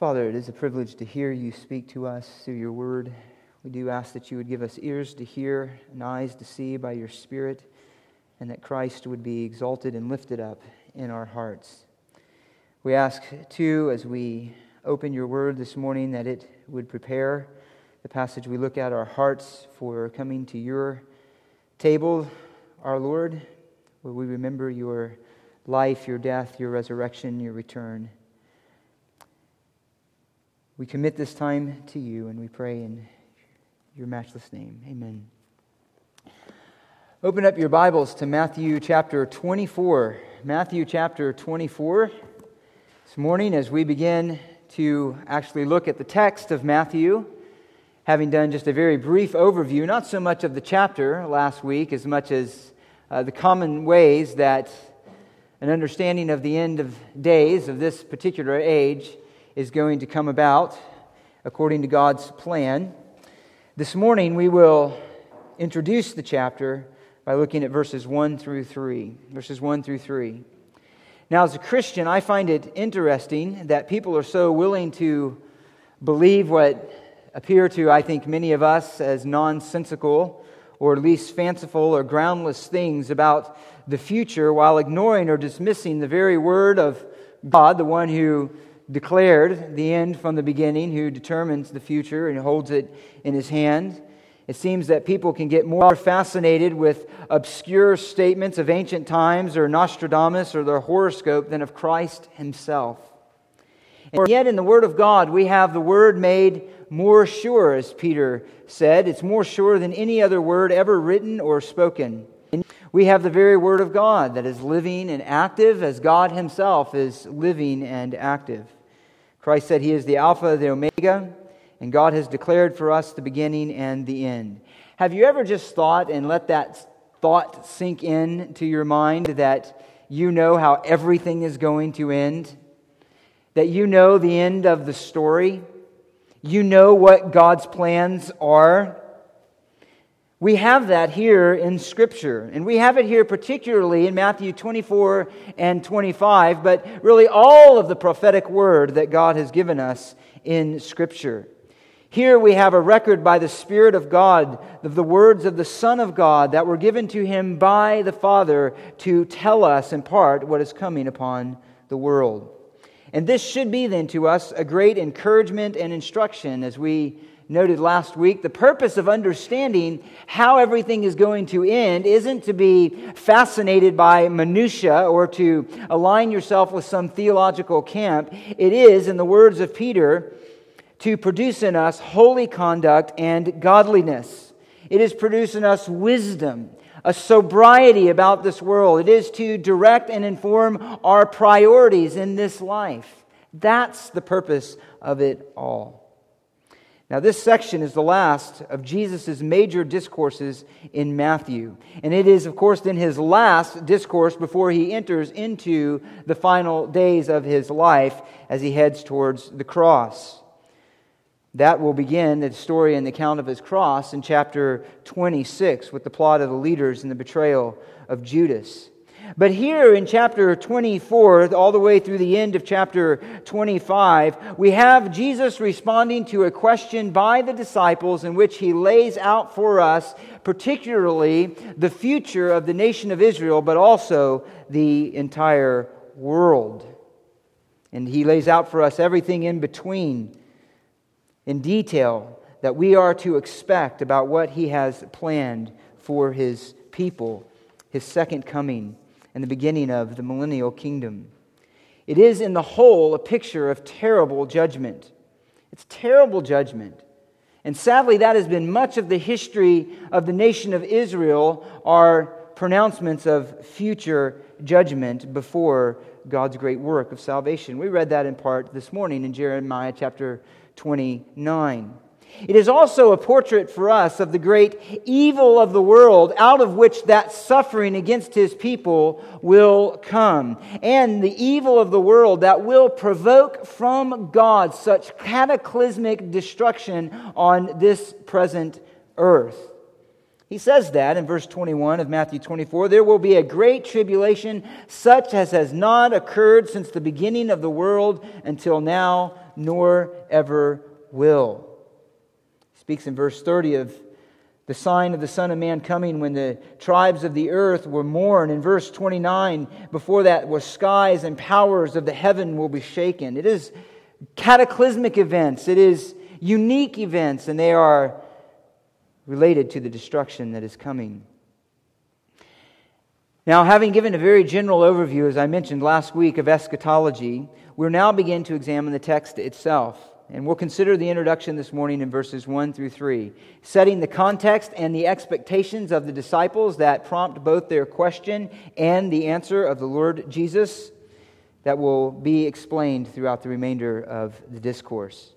Father, it is a privilege to hear you speak to us through your word. We do ask that you would give us ears to hear and eyes to see by your Spirit, and that Christ would be exalted and lifted up in our hearts. We ask, too, as we open your word this morning, that it would prepare the passage we look at our hearts for coming to your table, our Lord, where we remember your life, your death, your resurrection, your return. We commit this time to you and we pray in your matchless name. Amen. Open up your Bibles to Matthew chapter 24. Matthew chapter 24. This morning, as we begin to actually look at the text of Matthew, having done just a very brief overview, not so much of the chapter last week as much as uh, the common ways that an understanding of the end of days of this particular age is going to come about according to God's plan. This morning, we will introduce the chapter by looking at verses 1 through 3. Verses 1 through 3. Now, as a Christian, I find it interesting that people are so willing to believe what appear to, I think, many of us as nonsensical or at least fanciful or groundless things about the future while ignoring or dismissing the very word of God, the one who declared the end from the beginning, who determines the future and holds it in his hand. It seems that people can get more fascinated with obscure statements of ancient times or Nostradamus or their horoscope than of Christ himself. And yet, in the Word of God, we have the Word made more sure, as Peter said. It's more sure than any other word ever written or spoken. We have the very Word of God that is living and active as God Himself is living and active. Christ said He is the Alpha, the Omega, and God has declared for us the beginning and the end. Have you ever just thought and let that thought sink in to your mind that you know how everything is going to end? That you know the end of the story? You know what God's plans are? We have that here in Scripture. And we have it here particularly in Matthew 24 and 25, but really all of the prophetic word that God has given us in Scripture. Here we have a record by the Spirit of God of the words of the Son of God that were given to him by the Father to tell us in part what is coming upon the world. And this should be then to us a great encouragement and instruction as we noted last week, the purpose of understanding how everything is going to end isn't to be fascinated by minutia or to align yourself with some theological camp. It is, in the words of Peter, to produce in us holy conduct and godliness. It is produce in us wisdom, a sobriety about this world. It is to direct and inform our priorities in this life. That's the purpose of it all. Now, this section is the last of Jesus' major discourses in Matthew. And it is, of course, then his last discourse before he enters into the final days of his life as he heads towards the cross. That will begin the story and the account of his cross in chapter 26 with the plot of the leaders and the betrayal of Judas. But here in chapter 24, all the way through the end of chapter 25, we have Jesus responding to a question by the disciples in which he lays out for us, particularly the future of the nation of Israel, but also the entire world. And he lays out for us everything in between in detail that we are to expect about what he has planned for his people, his second coming and the beginning of the millennial kingdom. It is, in the whole, a picture of terrible judgment. It's terrible judgment. And sadly, that has been much of the history of the nation of Israel, are pronouncements of future judgment before God's great work of salvation. We read that in part this morning in Jeremiah chapter 29. It is also a portrait for us of the great evil of the world out of which that suffering against his people will come, and the evil of the world that will provoke from God such cataclysmic destruction on this present earth. He says that in verse 21 of Matthew 24 there will be a great tribulation, such as has not occurred since the beginning of the world until now nor ever will. Speaks in verse 30 of the sign of the Son of Man coming when the tribes of the earth were mourn. In verse 29, before that was skies and powers of the heaven will be shaken. It is cataclysmic events, it is unique events, and they are related to the destruction that is coming. Now, having given a very general overview, as I mentioned last week, of eschatology, we'll now begin to examine the text itself. And we'll consider the introduction this morning in verses 1 through 3, setting the context and the expectations of the disciples that prompt both their question and the answer of the Lord Jesus that will be explained throughout the remainder of the discourse.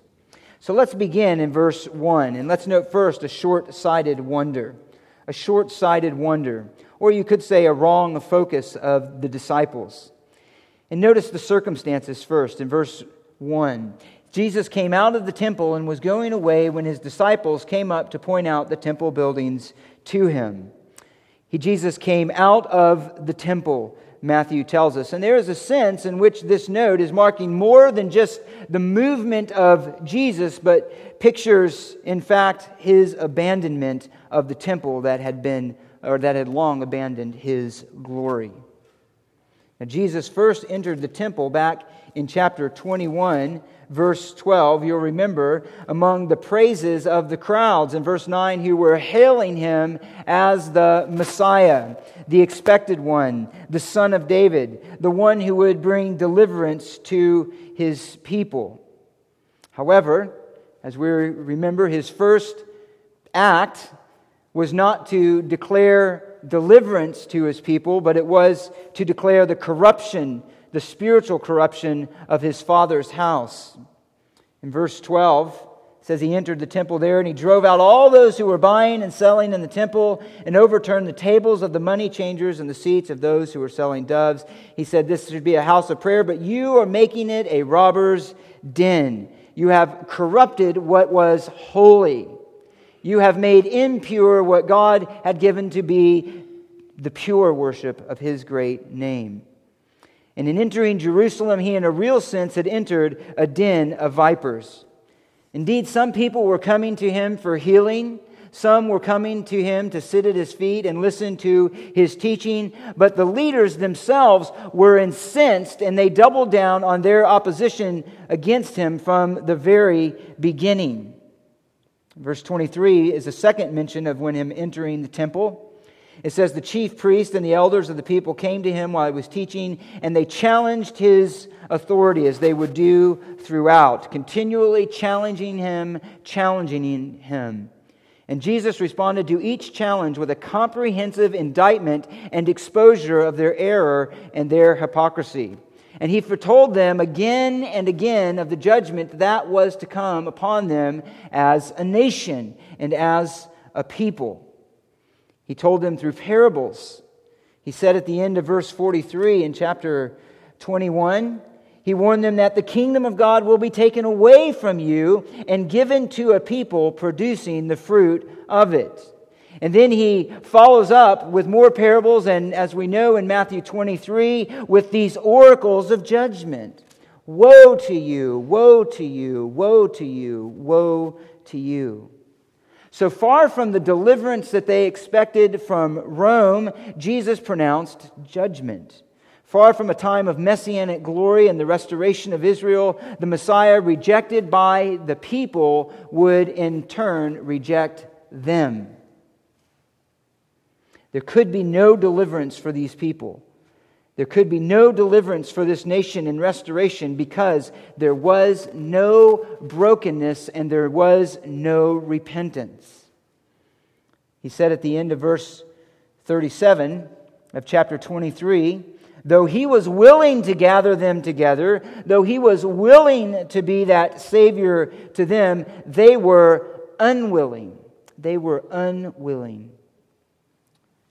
So let's begin in verse 1, and let's note first a short sighted wonder. A short sighted wonder, or you could say a wrong focus of the disciples. And notice the circumstances first in verse 1. Jesus came out of the temple and was going away when his disciples came up to point out the temple buildings to him. He, Jesus came out of the temple, Matthew tells us. And there is a sense in which this note is marking more than just the movement of Jesus, but pictures, in fact, his abandonment of the temple that had been, or that had long abandoned his glory. Now, Jesus first entered the temple back in chapter 21 verse 12, you'll remember, among the praises of the crowds. In verse 9, who were hailing him as the Messiah, the expected one, the Son of David, the one who would bring deliverance to his people. However, as we remember, his first act was not to declare deliverance to his people, but it was to declare the corruption the spiritual corruption of his father's house. In verse 12, says he entered the temple there and he drove out all those who were buying and selling in the temple and overturned the tables of the money changers and the seats of those who were selling doves. He said, This should be a house of prayer, but you are making it a robber's den. You have corrupted what was holy. You have made impure what God had given to be the pure worship of his great name. And in entering Jerusalem, he, in a real sense, had entered a den of vipers. Indeed, some people were coming to him for healing. Some were coming to him to sit at his feet and listen to his teaching. But the leaders themselves were incensed and they doubled down on their opposition against him from the very beginning. Verse 23 is a second mention of when him entering the temple. It says, The chief priest and the elders of the people came to him while he was teaching, and they challenged his authority as they would do throughout, continually challenging him, challenging him. And Jesus responded to each challenge with a comprehensive indictment and exposure of their error and their hypocrisy. And he foretold them again and again of the judgment that was to come upon them as a nation and as a people. He told them through parables. He said at the end of verse 43 in chapter 21, he warned them that the kingdom of God will be taken away from you and given to a people producing the fruit of it. And then he follows up with more parables, and as we know in Matthew 23, with these oracles of judgment. Woe to you, woe to you, woe to you, woe to you. So far from the deliverance that they expected from Rome, Jesus pronounced judgment. Far from a time of messianic glory and the restoration of Israel, the Messiah, rejected by the people, would in turn reject them. There could be no deliverance for these people. There could be no deliverance for this nation in restoration because there was no brokenness and there was no repentance. He said at the end of verse 37 of chapter 23 though he was willing to gather them together, though he was willing to be that Savior to them, they were unwilling. They were unwilling.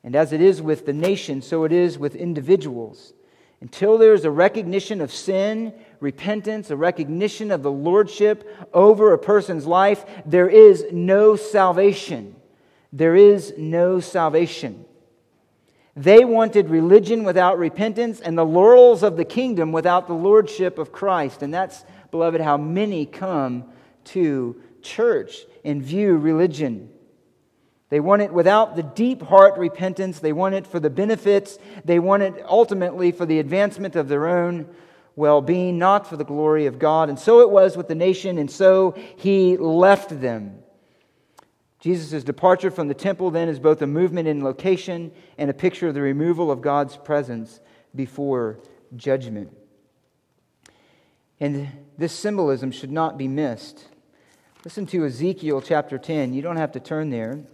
And as it is with the nation, so it is with individuals. Until there is a recognition of sin, repentance, a recognition of the lordship over a person's life, there is no salvation. There is no salvation. They wanted religion without repentance and the laurels of the kingdom without the lordship of Christ. And that's beloved, how many come to church and view religion. They want it without the deep heart repentance. They want it for the benefits. They want it ultimately for the advancement of their own well being, not for the glory of God. And so it was with the nation, and so he left them. Jesus' departure from the temple then is both a movement in location and a picture of the removal of God's presence before judgment. And this symbolism should not be missed. Listen to Ezekiel chapter 10. You don't have to turn there.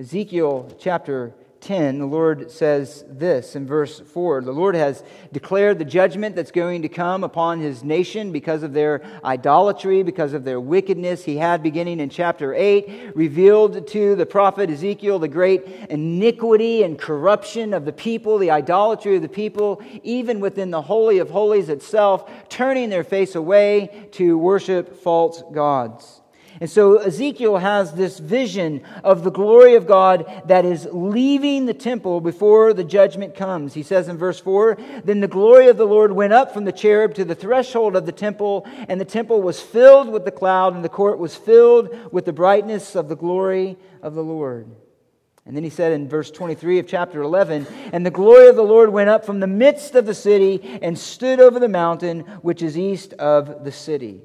Ezekiel chapter 10, the Lord says this in verse 4 The Lord has declared the judgment that's going to come upon his nation because of their idolatry, because of their wickedness. He had, beginning in chapter 8, revealed to the prophet Ezekiel the great iniquity and corruption of the people, the idolatry of the people, even within the Holy of Holies itself, turning their face away to worship false gods. And so Ezekiel has this vision of the glory of God that is leaving the temple before the judgment comes. He says in verse 4 Then the glory of the Lord went up from the cherub to the threshold of the temple, and the temple was filled with the cloud, and the court was filled with the brightness of the glory of the Lord. And then he said in verse 23 of chapter 11, And the glory of the Lord went up from the midst of the city and stood over the mountain which is east of the city.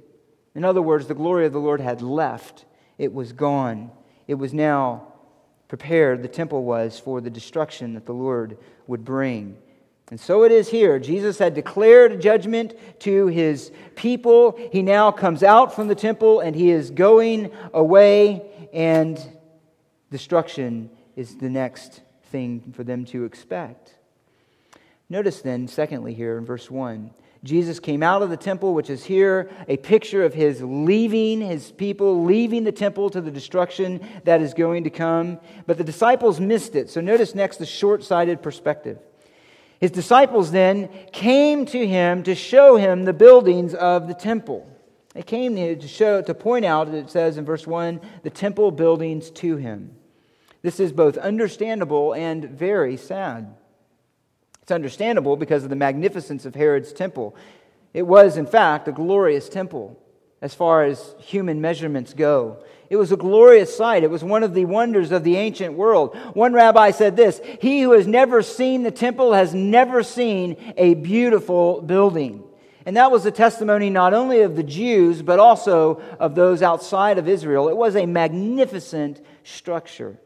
In other words, the glory of the Lord had left, it was gone. It was now prepared, the temple was, for the destruction that the Lord would bring. And so it is here. Jesus had declared judgment to his people. He now comes out from the temple and he is going away, and destruction is the next thing for them to expect. Notice then, secondly, here in verse 1, Jesus came out of the temple, which is here a picture of his leaving his people, leaving the temple to the destruction that is going to come. But the disciples missed it. So notice next the short sighted perspective. His disciples then came to him to show him the buildings of the temple. They came to show to point out, it says in verse 1, the temple buildings to him. This is both understandable and very sad. It's understandable because of the magnificence of Herod's temple. It was, in fact, a glorious temple as far as human measurements go. It was a glorious sight. It was one of the wonders of the ancient world. One rabbi said this He who has never seen the temple has never seen a beautiful building. And that was a testimony not only of the Jews, but also of those outside of Israel. It was a magnificent structure.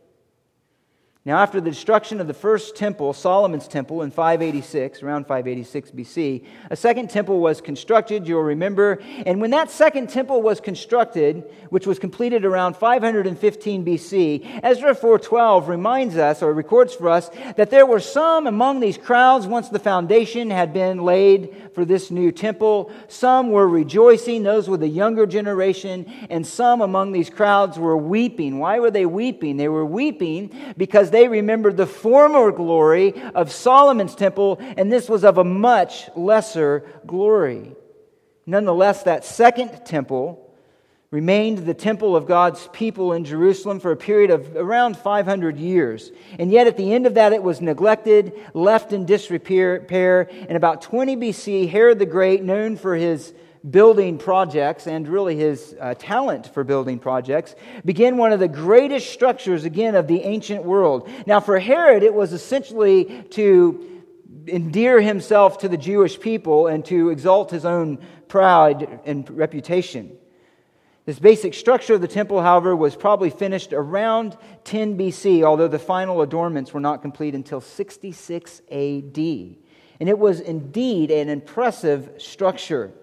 Now, after the destruction of the first temple, Solomon's temple, in 586, around 586 BC, a second temple was constructed, you'll remember. And when that second temple was constructed, which was completed around 515 BC, Ezra 4.12 reminds us, or records for us, that there were some among these crowds once the foundation had been laid for this new temple. Some were rejoicing, those were the younger generation, and some among these crowds were weeping. Why were they weeping? They were weeping because because they remembered the former glory of Solomon's temple, and this was of a much lesser glory. Nonetheless, that second temple remained the temple of God's people in Jerusalem for a period of around 500 years. And yet, at the end of that, it was neglected, left in disrepair. In about 20 BC, Herod the Great, known for his building projects and really his uh, talent for building projects, began one of the greatest structures, again, of the ancient world. Now, for Herod, it was essentially to endear himself to the Jewish people and to exalt his own pride and reputation. This basic structure of the temple, however, was probably finished around 10 BC, although the final adornments were not complete until 66 AD. And it was indeed an impressive structure.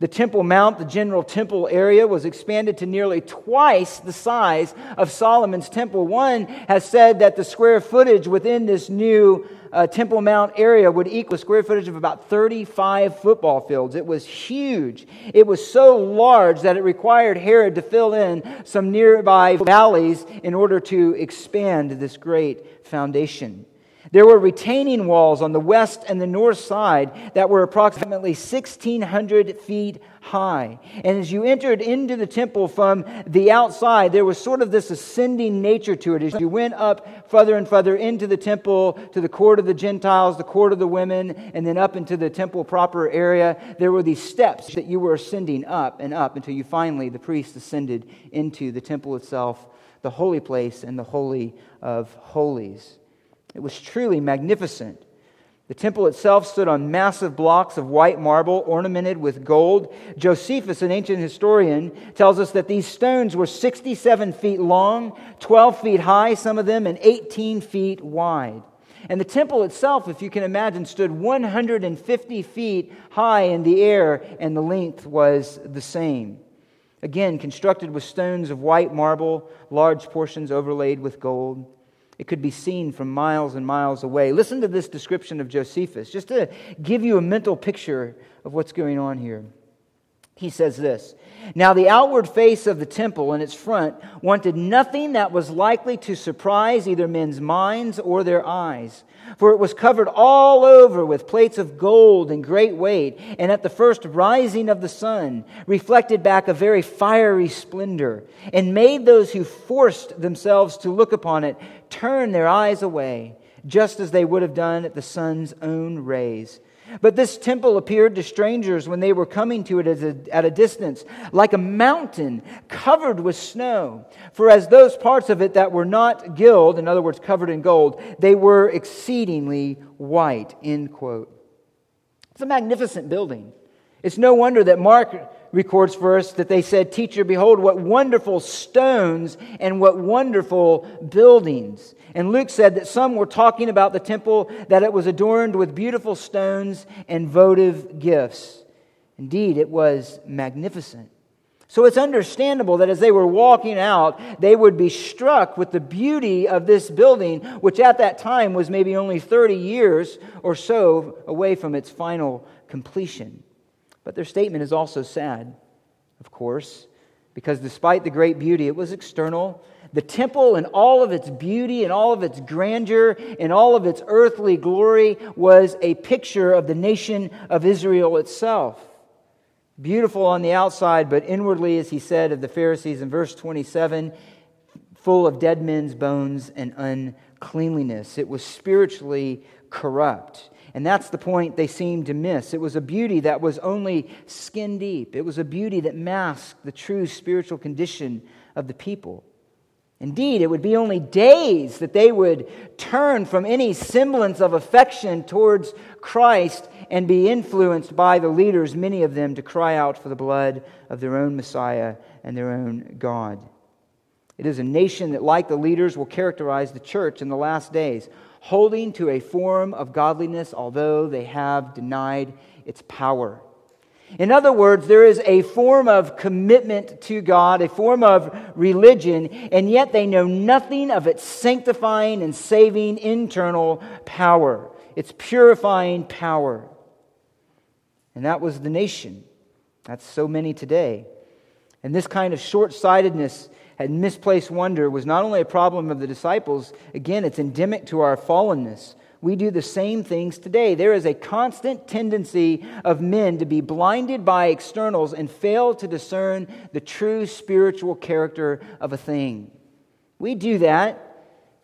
The Temple Mount, the general temple area, was expanded to nearly twice the size of Solomon's temple. One has said that the square footage within this new uh, Temple Mount area would equal square footage of about 35 football fields. It was huge. It was so large that it required Herod to fill in some nearby valleys in order to expand this great foundation. There were retaining walls on the west and the north side that were approximately 1,600 feet high. And as you entered into the temple from the outside, there was sort of this ascending nature to it. As you went up further and further into the temple, to the court of the Gentiles, the court of the women, and then up into the temple proper area, there were these steps that you were ascending up and up until you finally, the priest, ascended into the temple itself, the holy place, and the Holy of Holies. It was truly magnificent. The temple itself stood on massive blocks of white marble ornamented with gold. Josephus, an ancient historian, tells us that these stones were 67 feet long, 12 feet high, some of them, and 18 feet wide. And the temple itself, if you can imagine, stood 150 feet high in the air, and the length was the same. Again, constructed with stones of white marble, large portions overlaid with gold. It could be seen from miles and miles away. Listen to this description of Josephus, just to give you a mental picture of what's going on here. He says this Now, the outward face of the temple and its front wanted nothing that was likely to surprise either men's minds or their eyes. For it was covered all over with plates of gold and great weight, and at the first rising of the sun reflected back a very fiery splendor, and made those who forced themselves to look upon it turn their eyes away, just as they would have done at the sun's own rays. But this temple appeared to strangers when they were coming to it a, at a distance, like a mountain covered with snow. For as those parts of it that were not gilded, in other words, covered in gold, they were exceedingly white. End quote. It's a magnificent building. It's no wonder that Mark records for us that they said, Teacher, behold, what wonderful stones and what wonderful buildings. And Luke said that some were talking about the temple, that it was adorned with beautiful stones and votive gifts. Indeed, it was magnificent. So it's understandable that as they were walking out, they would be struck with the beauty of this building, which at that time was maybe only 30 years or so away from its final completion. But their statement is also sad, of course, because despite the great beauty, it was external. The temple and all of its beauty and all of its grandeur and all of its earthly glory was a picture of the nation of Israel itself. Beautiful on the outside, but inwardly, as he said of the Pharisees in verse 27, full of dead men's bones and uncleanliness. It was spiritually corrupt. And that's the point they seemed to miss. It was a beauty that was only skin deep, it was a beauty that masked the true spiritual condition of the people. Indeed, it would be only days that they would turn from any semblance of affection towards Christ and be influenced by the leaders, many of them, to cry out for the blood of their own Messiah and their own God. It is a nation that, like the leaders, will characterize the church in the last days holding to a form of godliness, although they have denied its power. In other words, there is a form of commitment to God, a form of religion, and yet they know nothing of its sanctifying and saving internal power, its purifying power. And that was the nation. That's so many today. And this kind of short sightedness and misplaced wonder was not only a problem of the disciples, again, it's endemic to our fallenness. We do the same things today. There is a constant tendency of men to be blinded by externals and fail to discern the true spiritual character of a thing. We do that.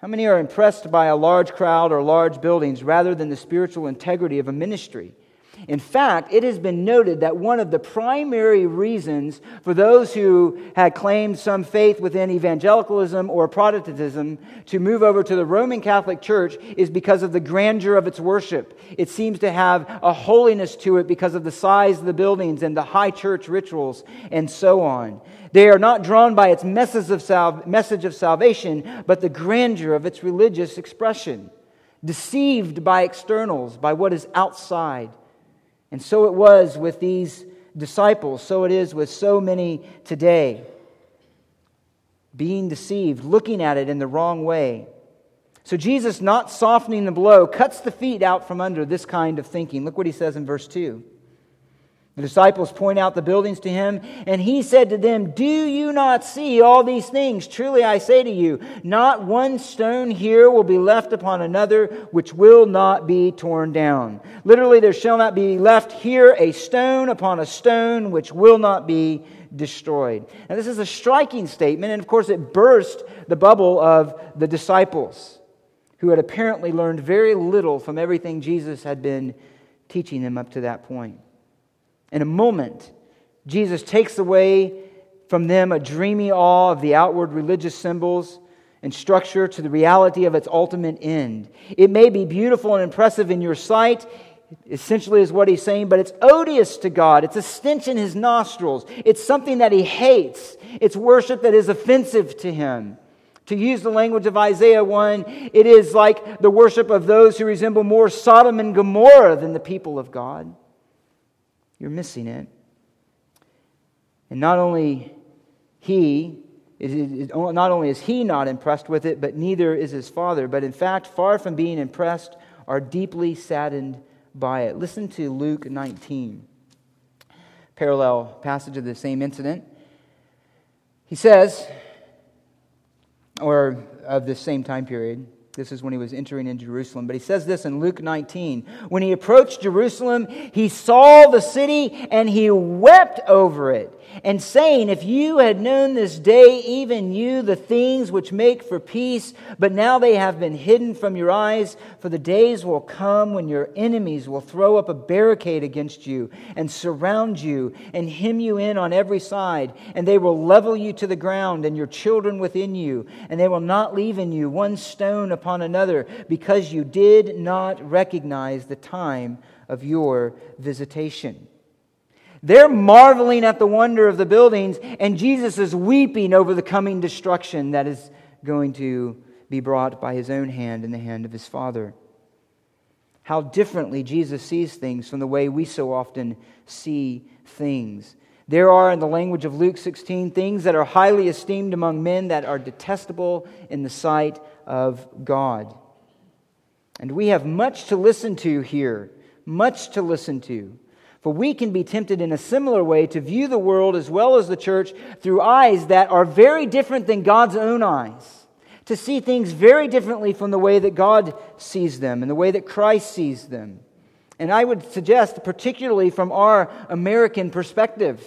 How many are impressed by a large crowd or large buildings rather than the spiritual integrity of a ministry? In fact, it has been noted that one of the primary reasons for those who had claimed some faith within evangelicalism or Protestantism to move over to the Roman Catholic Church is because of the grandeur of its worship. It seems to have a holiness to it because of the size of the buildings and the high church rituals and so on. They are not drawn by its message of, salvation, but the grandeur of its religious expression. Deceived by externals, by what is outside. And so it was with these disciples, so it is with so many today. Being deceived, looking at it in the wrong way. So Jesus, not softening the blow, cuts the feet out from under this kind of thinking. Look what he says in verse 2. The disciples point out the buildings to him, and he said to them, Do you not see all these things? Truly I say to you, not one stone here will be left upon another which will not be torn down. Literally, there shall not be left here a stone upon a stone which will not be destroyed. Now, this is a striking statement, and of course, it burst the bubble of the disciples who had apparently learned very little from everything Jesus had been teaching them up to that point. In a moment, Jesus takes away from them a dreamy awe of the outward religious symbols and structure to the reality of its ultimate end. It may be beautiful and impressive in your sight, essentially, is what he's saying, but it's odious to God. It's a stench in his nostrils. It's something that he hates. It's worship that is offensive to him. To use the language of Isaiah 1, it is like the worship of those who resemble more Sodom and Gomorrah than the people of God you're missing it. And not only he, not only is he not impressed with it, but neither is his father. But in fact, far from being impressed, are deeply saddened by it. Listen to Luke 19, parallel passage of the same incident. He says, or of the same time period, this is when he was entering in Jerusalem. But he says this in Luke 19. When he approached Jerusalem, he saw the city and he wept over it and saying, If you had known this day, even you, the things which make for peace, but now they have been hidden from your eyes, for the days will come when your enemies will throw up a barricade against you and surround you and hem you in on every side, and they will level you to the ground and your children within you, and they will not leave in you one stone upon another, because you did not recognize the time of your visitation. They're marveling at the wonder of the buildings, and Jesus is weeping over the coming destruction that is going to be brought by his own hand and the hand of his Father. How differently Jesus sees things from the way we so often see things. There are, in the language of Luke 16, things that are highly esteemed among men that are detestable in the sight of God. And we have much to listen to here, much to listen to. For we can be tempted in a similar way to view the world as well as the church through eyes that are very different than God's own eyes, to see things very differently from the way that God sees them and the way that Christ sees them. And I would suggest, particularly from our American perspective,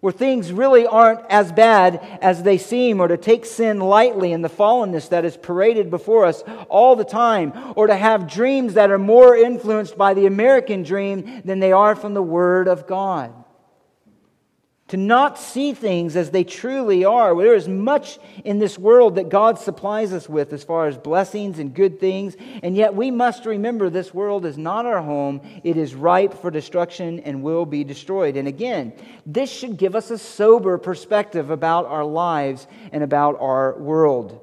where things really aren't as bad as they seem, or to take sin lightly and the fallenness that is paraded before us all the time, or to have dreams that are more influenced by the American dream than they are from the Word of God to not see things as they truly are. There is much in this world that God supplies us with as far as blessings and good things, and yet we must remember this world is not our home. It is ripe for destruction and will be destroyed. And again, this should give us a sober perspective about our lives and about our world.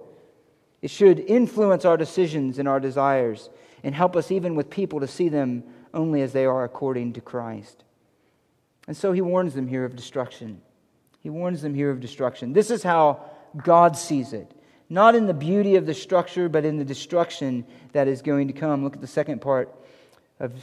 It should influence our decisions and our desires and help us, even with people, to see them only as they are according to Christ. And so he warns them here of destruction. He warns them here of destruction. This is how God sees it. Not in the beauty of the structure, but in the destruction that is going to come. Look at the second part of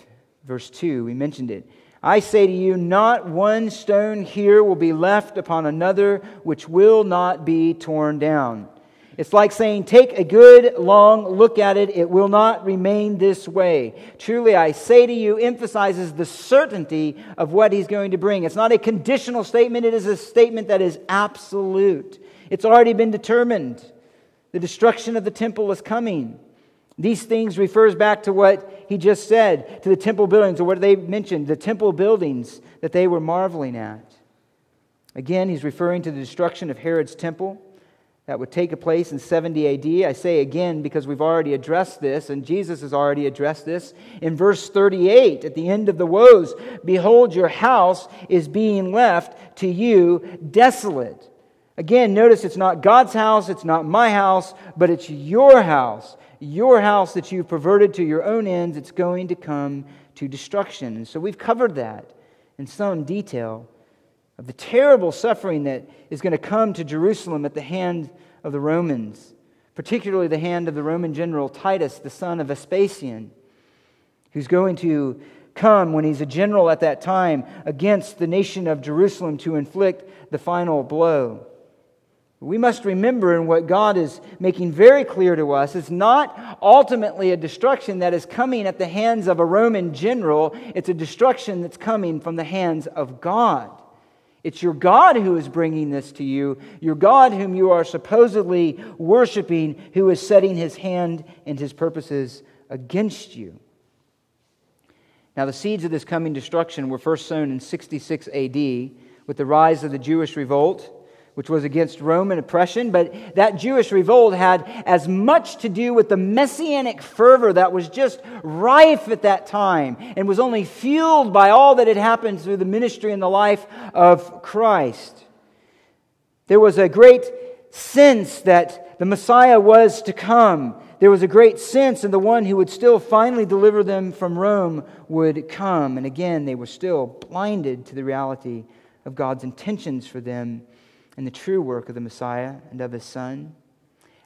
verse 2. We mentioned it. I say to you, not one stone here will be left upon another which will not be torn down. It's like saying, Take a good long look at it. It will not remain this way. Truly, I say to you, emphasizes the certainty of what he's going to bring. It's not a conditional statement, it is a statement that is absolute. It's already been determined. The destruction of the temple is coming. These things refers back to what he just said, to the temple buildings, or what they mentioned, the temple buildings that they were marveling at. Again, he's referring to the destruction of Herod's temple that would take place in 70 AD. I say again because we've already addressed this, and Jesus has already addressed this. In verse 38, at the end of the woes, behold, your house is being left to you desolate. Again, notice it's not God's house, it's not my house, but it's your house. Your house that you've perverted to your own ends, it's going to come to destruction. So we've covered that in some detail of the terrible suffering that is going to come to Jerusalem at the hand of the Romans, particularly the hand of the Roman general Titus, the son of Vespasian, who's going to come when he's a general at that time against the nation of Jerusalem to inflict the final blow. We must remember, and what God is making very clear to us, is not ultimately a destruction that is coming at the hands of a Roman general. It's a destruction that's coming from the hands of God. It's your God who is bringing this to you, your God whom you are supposedly worshiping, who is setting his hand and his purposes against you. Now, the seeds of this coming destruction were first sown in 66 AD with the rise of the Jewish revolt which was against Roman oppression, but that Jewish revolt had as much to do with the messianic fervor that was just rife at that time and was only fueled by all that had happened through the ministry and the life of Christ. There was a great sense that the Messiah was to come. There was a great sense, and the one who would still finally deliver them from Rome would come. And again, they were still blinded to the reality of God's intentions for them and the true work of the Messiah and of his Son.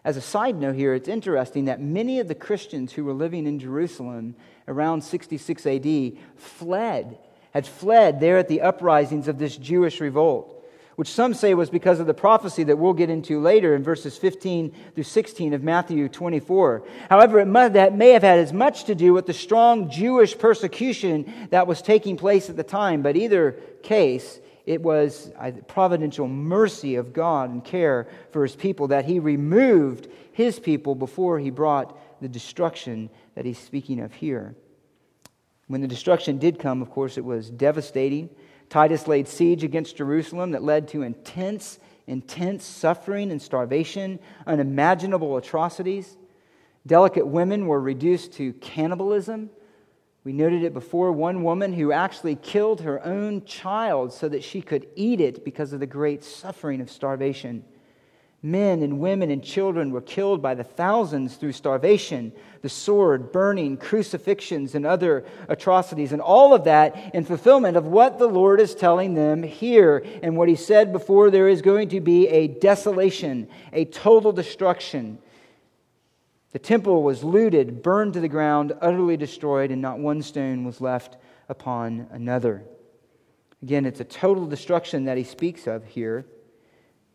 As a side note here, it's interesting that many of the Christians who were living in Jerusalem around 66 AD fled, had fled there at the uprisings of this Jewish revolt, which some say was because of the prophecy that we'll get into later in verses 15 through 16 of Matthew 24. However, it must, that may have had as much to do with the strong Jewish persecution that was taking place at the time, but either case, it was a providential mercy of God and care for his people that he removed his people before he brought the destruction that he's speaking of here. When the destruction did come, of course, it was devastating. Titus laid siege against Jerusalem that led to intense, intense suffering and starvation, unimaginable atrocities. Delicate women were reduced to cannibalism. We noted it before one woman who actually killed her own child so that she could eat it because of the great suffering of starvation. Men and women and children were killed by the thousands through starvation, the sword, burning, crucifixions, and other atrocities. And all of that in fulfillment of what the Lord is telling them here and what He said before there is going to be a desolation, a total destruction the temple was looted, burned to the ground, utterly destroyed, and not one stone was left upon another. Again, it's a total destruction that he speaks of here.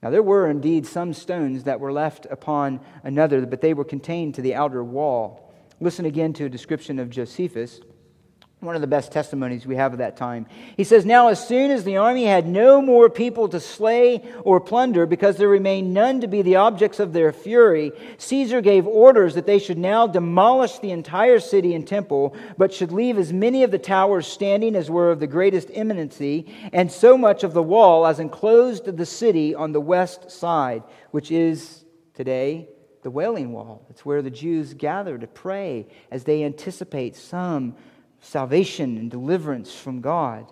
Now, there were indeed some stones that were left upon another, but they were contained to the outer wall. Listen again to a description of Josephus one of the best testimonies we have of that time. He says, Now, as soon as the army had no more people to slay or plunder, because there remained none to be the objects of their fury, Caesar gave orders that they should now demolish the entire city and temple, but should leave as many of the towers standing as were of the greatest eminency, and so much of the wall as enclosed the city on the west side, which is today the Wailing Wall. It's where the Jews gather to pray as they anticipate some salvation and deliverance from God.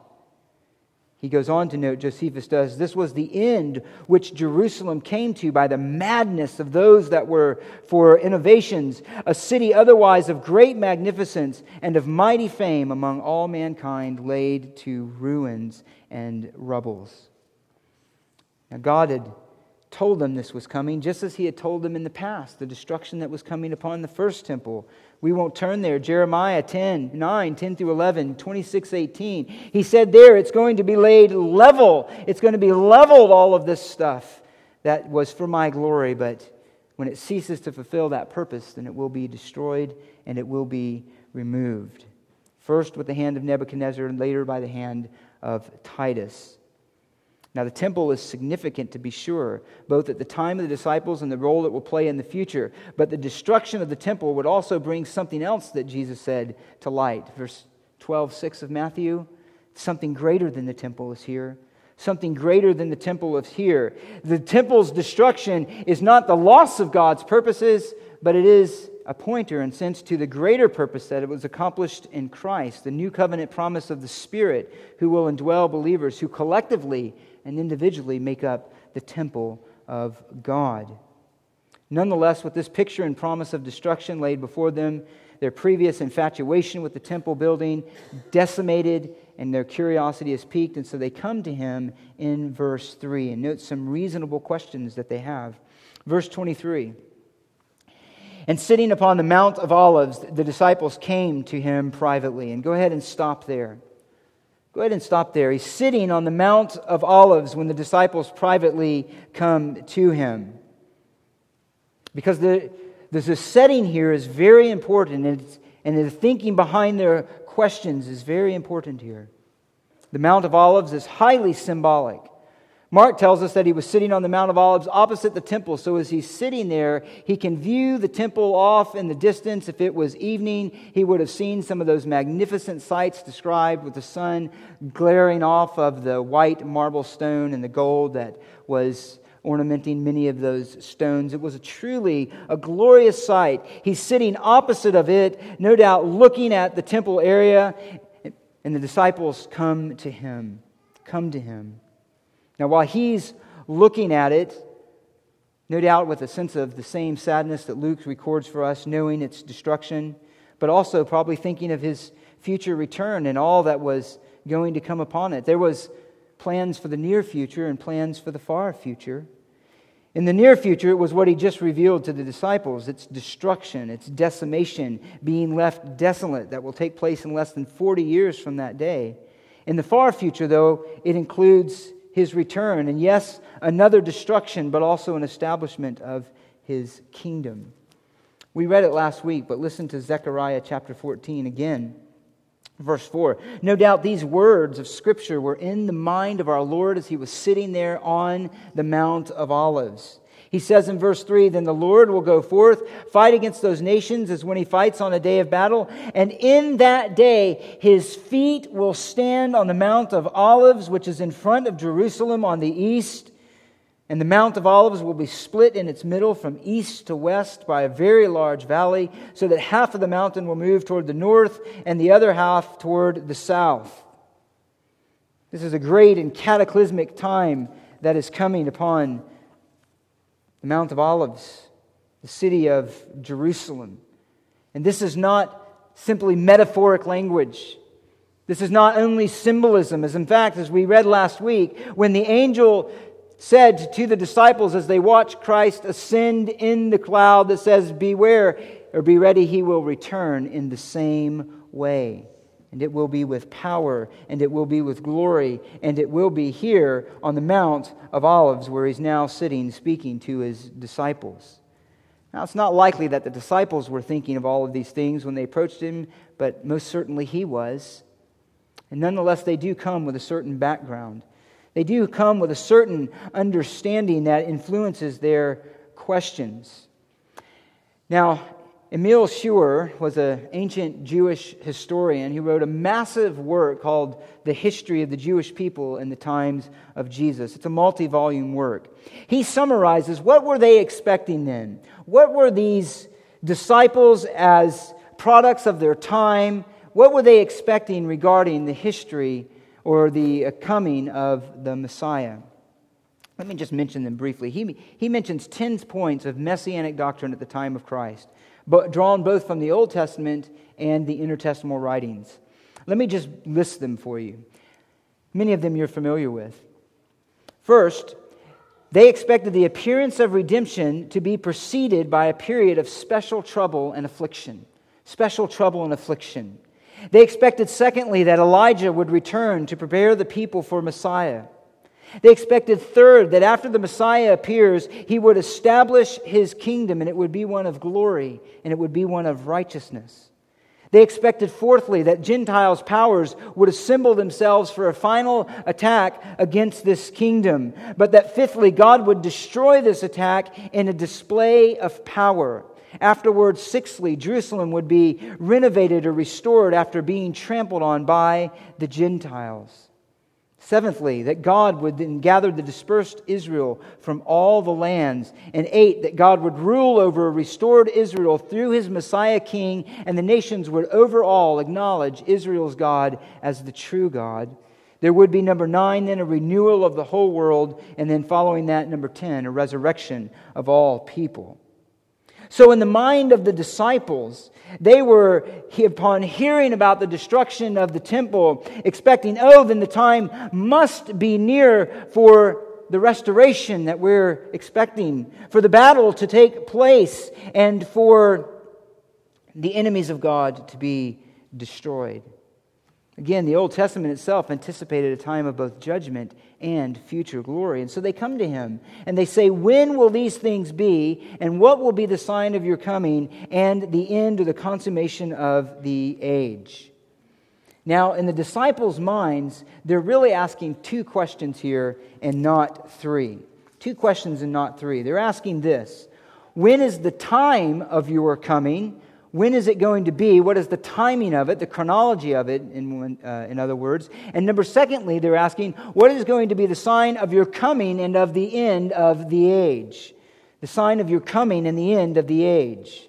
He goes on to note, Josephus does, this was the end which Jerusalem came to by the madness of those that were for innovations, a city otherwise of great magnificence and of mighty fame among all mankind, laid to ruins and rubbles. Now, God had told them this was coming, just as He had told them in the past, the destruction that was coming upon the first temple we won't turn there. Jeremiah 10, 9, 10 through 11, 26, 18. He said there it's going to be laid level. It's going to be leveled, all of this stuff that was for my glory. But when it ceases to fulfill that purpose, then it will be destroyed and it will be removed. First with the hand of Nebuchadnezzar and later by the hand of Titus. Now, the temple is significant to be sure, both at the time of the disciples and the role it will play in the future. But the destruction of the temple would also bring something else that Jesus said to light. Verse 12, 6 of Matthew something greater than the temple is here. Something greater than the temple is here. The temple's destruction is not the loss of God's purposes, but it is a pointer and sense to the greater purpose that it was accomplished in Christ, the new covenant promise of the Spirit who will indwell believers who collectively and individually make up the temple of God. Nonetheless, with this picture and promise of destruction laid before them, their previous infatuation with the temple building decimated and their curiosity is piqued, and so they come to him in verse 3. And note some reasonable questions that they have. Verse 23 And sitting upon the Mount of Olives, the disciples came to him privately. And go ahead and stop there. Go ahead and stop there. He's sitting on the Mount of Olives when the disciples privately come to him. Because the, the setting here is very important, and, and the thinking behind their questions is very important here. The Mount of Olives is highly symbolic. Mark tells us that he was sitting on the Mount of Olives opposite the temple. So as he's sitting there, he can view the temple off in the distance. If it was evening, he would have seen some of those magnificent sights described with the sun glaring off of the white marble stone and the gold that was ornamenting many of those stones. It was a truly a glorious sight. He's sitting opposite of it, no doubt looking at the temple area, and the disciples come to him. Come to him. Now, while he's looking at it, no doubt with a sense of the same sadness that Luke records for us, knowing its destruction, but also probably thinking of his future return and all that was going to come upon it. There was plans for the near future and plans for the far future. In the near future, it was what he just revealed to the disciples its destruction, its decimation, being left desolate, that will take place in less than 40 years from that day. In the far future, though, it includes his return. And yes, another destruction, but also an establishment of his kingdom. We read it last week, but listen to Zechariah chapter 14 again. Verse 4 No doubt these words of Scripture were in the mind of our Lord as he was sitting there on the Mount of Olives. He says in verse 3 Then the Lord will go forth, fight against those nations as when he fights on a day of battle. And in that day, his feet will stand on the Mount of Olives, which is in front of Jerusalem on the east. And the Mount of Olives will be split in its middle from east to west by a very large valley, so that half of the mountain will move toward the north and the other half toward the south. This is a great and cataclysmic time that is coming upon the Mount of Olives, the city of Jerusalem. And this is not simply metaphoric language. This is not only symbolism, as in fact, as we read last week, when the angel said to the disciples as they watched Christ ascend in the cloud that says, Beware or be ready, he will return in the same way and it will be with power, and it will be with glory, and it will be here on the Mount of Olives where he's now sitting speaking to his disciples. Now, it's not likely that the disciples were thinking of all of these things when they approached him, but most certainly he was. And nonetheless, they do come with a certain background. They do come with a certain understanding that influences their questions. Now, Emil Schürer was an ancient Jewish historian. He wrote a massive work called The History of the Jewish People in the Times of Jesus. It's a multi volume work. He summarizes what were they expecting then? What were these disciples as products of their time? What were they expecting regarding the history or the coming of the Messiah? Let me just mention them briefly. He, he mentions 10 points of messianic doctrine at the time of Christ but drawn both from the Old Testament and the intertestamental writings. Let me just list them for you. Many of them you're familiar with. First, they expected the appearance of redemption to be preceded by a period of special trouble and affliction. Special trouble and affliction. They expected, secondly, that Elijah would return to prepare the people for Messiah. They expected, third, that after the Messiah appears, he would establish his kingdom and it would be one of glory and it would be one of righteousness. They expected, fourthly, that Gentiles' powers would assemble themselves for a final attack against this kingdom, but that, fifthly, God would destroy this attack in a display of power. Afterwards, sixthly, Jerusalem would be renovated or restored after being trampled on by the Gentiles. Seventhly, that God would then gather the dispersed Israel from all the lands. And eight, that God would rule over a restored Israel through his Messiah king, and the nations would overall acknowledge Israel's God as the true God. There would be, number nine, then a renewal of the whole world, and then following that, number 10, a resurrection of all people. So, in the mind of the disciples, they were, upon hearing about the destruction of the temple, expecting, oh, then the time must be near for the restoration that we're expecting, for the battle to take place, and for the enemies of God to be destroyed. Again, the Old Testament itself anticipated a time of both judgment and future glory. And so they come to him and they say, When will these things be? And what will be the sign of your coming and the end or the consummation of the age? Now, in the disciples' minds, they're really asking two questions here and not three. Two questions and not three. They're asking this When is the time of your coming? When is it going to be? What is the timing of it, the chronology of it, in, uh, in other words? And number secondly, they're asking, what is going to be the sign of your coming and of the end of the age? The sign of your coming and the end of the age.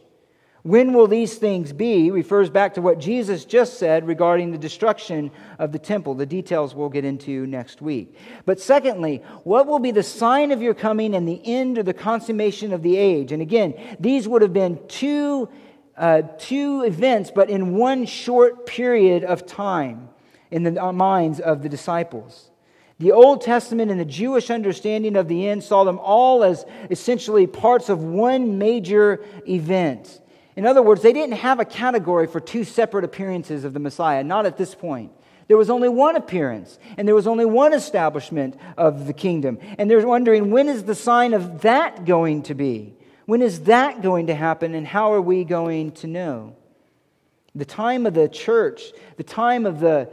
When will these things be? refers back to what Jesus just said regarding the destruction of the temple. The details we'll get into next week. But secondly, what will be the sign of your coming and the end or the consummation of the age? And again, these would have been two, uh, two events, but in one short period of time in the minds of the disciples. The Old Testament and the Jewish understanding of the end saw them all as essentially parts of one major event. In other words, they didn't have a category for two separate appearances of the Messiah, not at this point. There was only one appearance, and there was only one establishment of the kingdom. And they're wondering, when is the sign of that going to be? When is that going to happen, and how are we going to know? The time of the church, the time of the,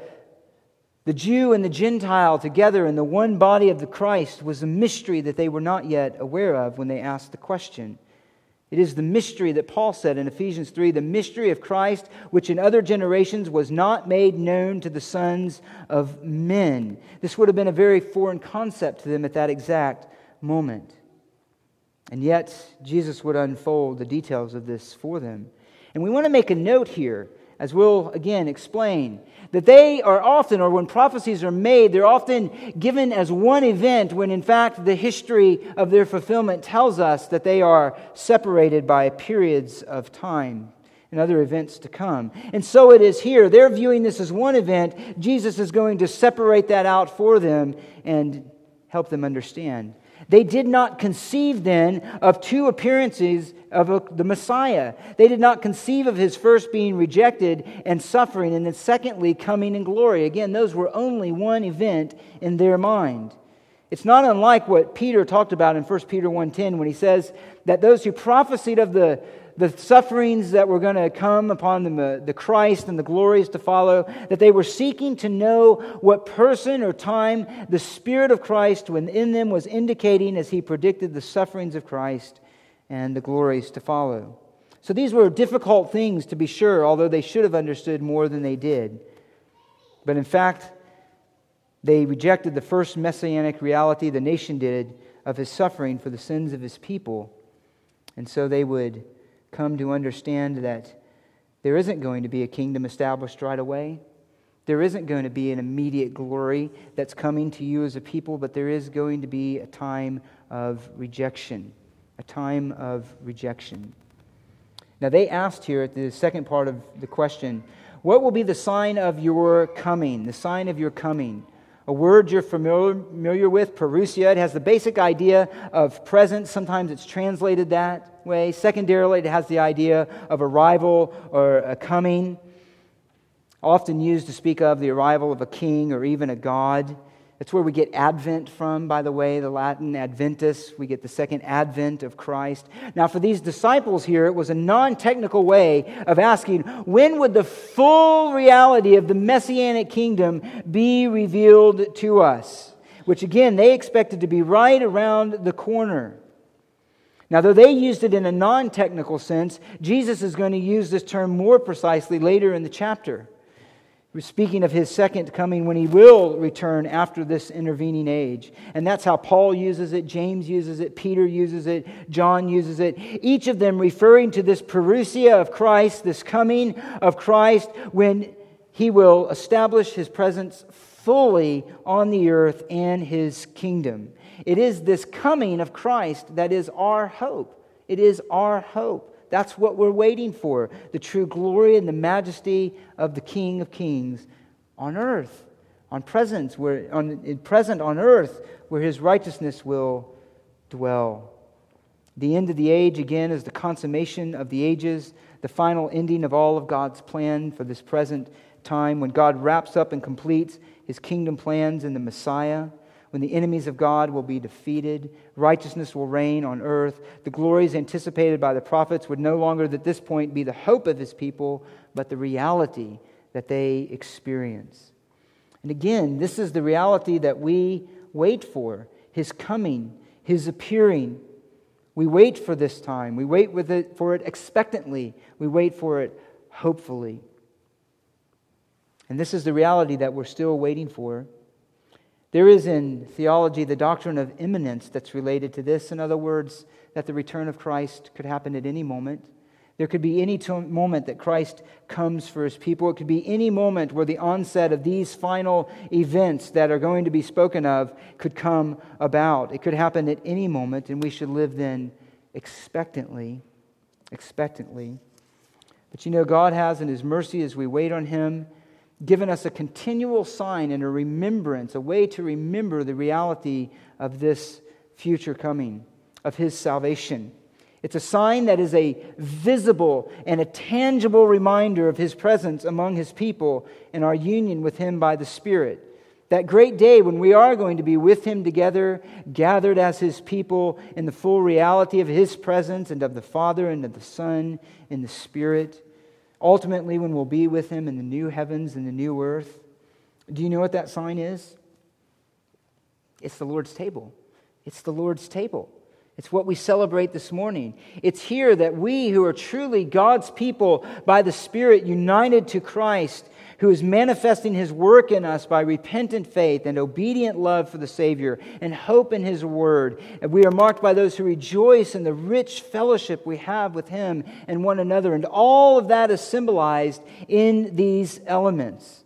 the Jew and the Gentile together in the one body of the Christ was a mystery that they were not yet aware of when they asked the question. It is the mystery that Paul said in Ephesians 3 the mystery of Christ, which in other generations was not made known to the sons of men. This would have been a very foreign concept to them at that exact moment. And yet, Jesus would unfold the details of this for them. And we want to make a note here, as we'll again explain, that they are often, or when prophecies are made, they're often given as one event when in fact the history of their fulfillment tells us that they are separated by periods of time and other events to come. And so it is here. They're viewing this as one event. Jesus is going to separate that out for them and help them understand. They did not conceive then of two appearances of the Messiah. They did not conceive of his first being rejected and suffering, and then secondly, coming in glory. Again, those were only one event in their mind. It's not unlike what Peter talked about in 1 Peter 1:10 when he says that those who prophesied of the the sufferings that were going to come upon them, uh, the Christ and the glories to follow, that they were seeking to know what person or time the Spirit of Christ within them was indicating as he predicted the sufferings of Christ and the glories to follow. So these were difficult things to be sure, although they should have understood more than they did. But in fact, they rejected the first messianic reality the nation did of his suffering for the sins of his people. And so they would come to understand that there isn't going to be a kingdom established right away. There isn't going to be an immediate glory that's coming to you as a people, but there is going to be a time of rejection. A time of rejection. Now, they asked here at the second part of the question, What will be the sign of your coming? The sign of your coming a word you're familiar with, parousia. It has the basic idea of presence. Sometimes it's translated that way. Secondarily, it has the idea of arrival or a coming, often used to speak of the arrival of a king or even a god. That's where we get Advent from, by the way, the Latin Adventus. We get the second advent of Christ. Now, for these disciples here, it was a non technical way of asking when would the full reality of the Messianic kingdom be revealed to us? Which, again, they expected to be right around the corner. Now, though they used it in a non technical sense, Jesus is going to use this term more precisely later in the chapter. We're speaking of his second coming when he will return after this intervening age. And that's how Paul uses it, James uses it, Peter uses it, John uses it. Each of them referring to this parousia of Christ, this coming of Christ when he will establish his presence fully on the earth and his kingdom. It is this coming of Christ that is our hope. It is our hope. That's what we're waiting for the true glory and the majesty of the King of Kings on earth. on presence where on present on earth where his righteousness will dwell. The end of the age again is the consummation of the ages, the final ending of all of God's plan for this present time when God wraps up and completes his kingdom plans in the Messiah when the enemies of God will be defeated, righteousness will reign on earth. The glories anticipated by the prophets would no longer at this point be the hope of his people, but the reality that they experience. And again, this is the reality that we wait for his coming, his appearing. We wait for this time. We wait with it, for it expectantly. We wait for it hopefully. And this is the reality that we're still waiting for. There is in theology the doctrine of imminence that's related to this. In other words, that the return of Christ could happen at any moment. There could be any moment that Christ comes for his people. It could be any moment where the onset of these final events that are going to be spoken of could come about. It could happen at any moment, and we should live then expectantly. Expectantly. But you know, God has, in his mercy, as we wait on him, given us a continual sign and a remembrance, a way to remember the reality of this future coming, of his salvation. It's a sign that is a visible and a tangible reminder of his presence among his people and our union with him by the Spirit. That great day when we are going to be with him together, gathered as his people in the full reality of his presence and of the Father and of the Son in the Spirit. Ultimately, when we'll be with him in the new heavens and the new earth. Do you know what that sign is? It's the Lord's table. It's the Lord's table. It's what we celebrate this morning. It's here that we, who are truly God's people by the Spirit, united to Christ, who is manifesting his work in us by repentant faith and obedient love for the Savior and hope in his word. And we are marked by those who rejoice in the rich fellowship we have with him and one another. And all of that is symbolized in these elements.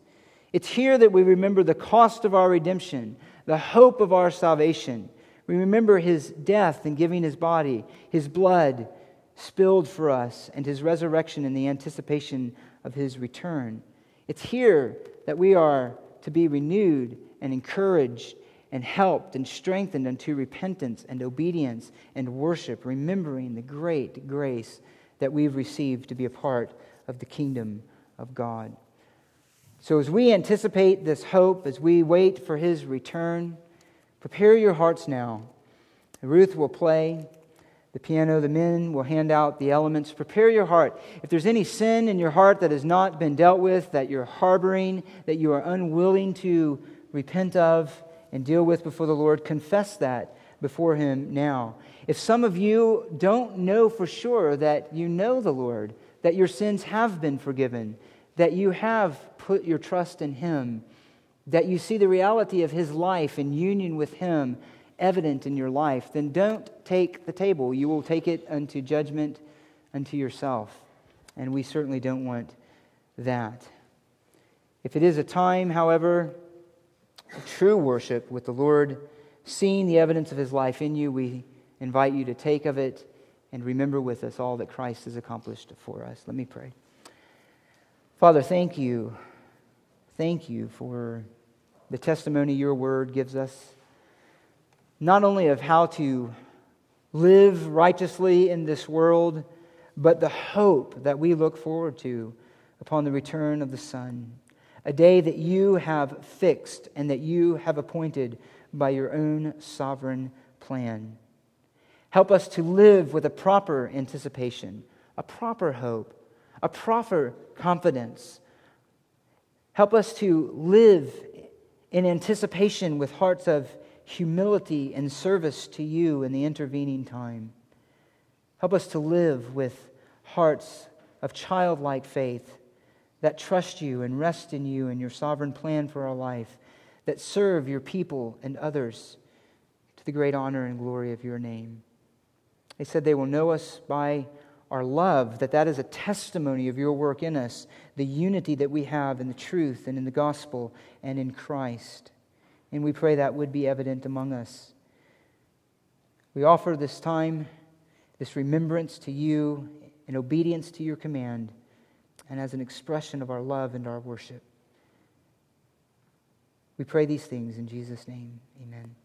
It's here that we remember the cost of our redemption, the hope of our salvation. We remember his death and giving his body, his blood spilled for us, and his resurrection in the anticipation of his return. It's here that we are to be renewed and encouraged and helped and strengthened unto repentance and obedience and worship, remembering the great grace that we've received to be a part of the kingdom of God. So, as we anticipate this hope, as we wait for his return, prepare your hearts now. Ruth will play the piano, the men will hand out the elements. Prepare your heart. If there's any sin in your heart that has not been dealt with, that you're harboring, that you are unwilling to repent of and deal with before the Lord, confess that before Him now. If some of you don't know for sure that you know the Lord, that your sins have been forgiven, that you have put your trust in Him, that you see the reality of His life in union with Him, evident in your life, then don't take the table. You will take it unto judgment unto yourself. And we certainly don't want that. If it is a time, however, true worship with the Lord, seeing the evidence of his life in you, we invite you to take of it and remember with us all that Christ has accomplished for us. Let me pray. Father, thank you. Thank you for the testimony your word gives us not only of how to live righteously in this world, but the hope that we look forward to upon the return of the Son, a day that you have fixed and that you have appointed by your own sovereign plan. Help us to live with a proper anticipation, a proper hope, a proper confidence. Help us to live in anticipation with hearts of humility and service to you in the intervening time. Help us to live with hearts of childlike faith that trust you and rest in you and your sovereign plan for our life, that serve your people and others to the great honor and glory of your name. They said they will know us by our love, that that is a testimony of your work in us, the unity that we have in the truth and in the gospel and in Christ. And we pray that would be evident among us. We offer this time, this remembrance to you in obedience to your command and as an expression of our love and our worship. We pray these things in Jesus' name. Amen.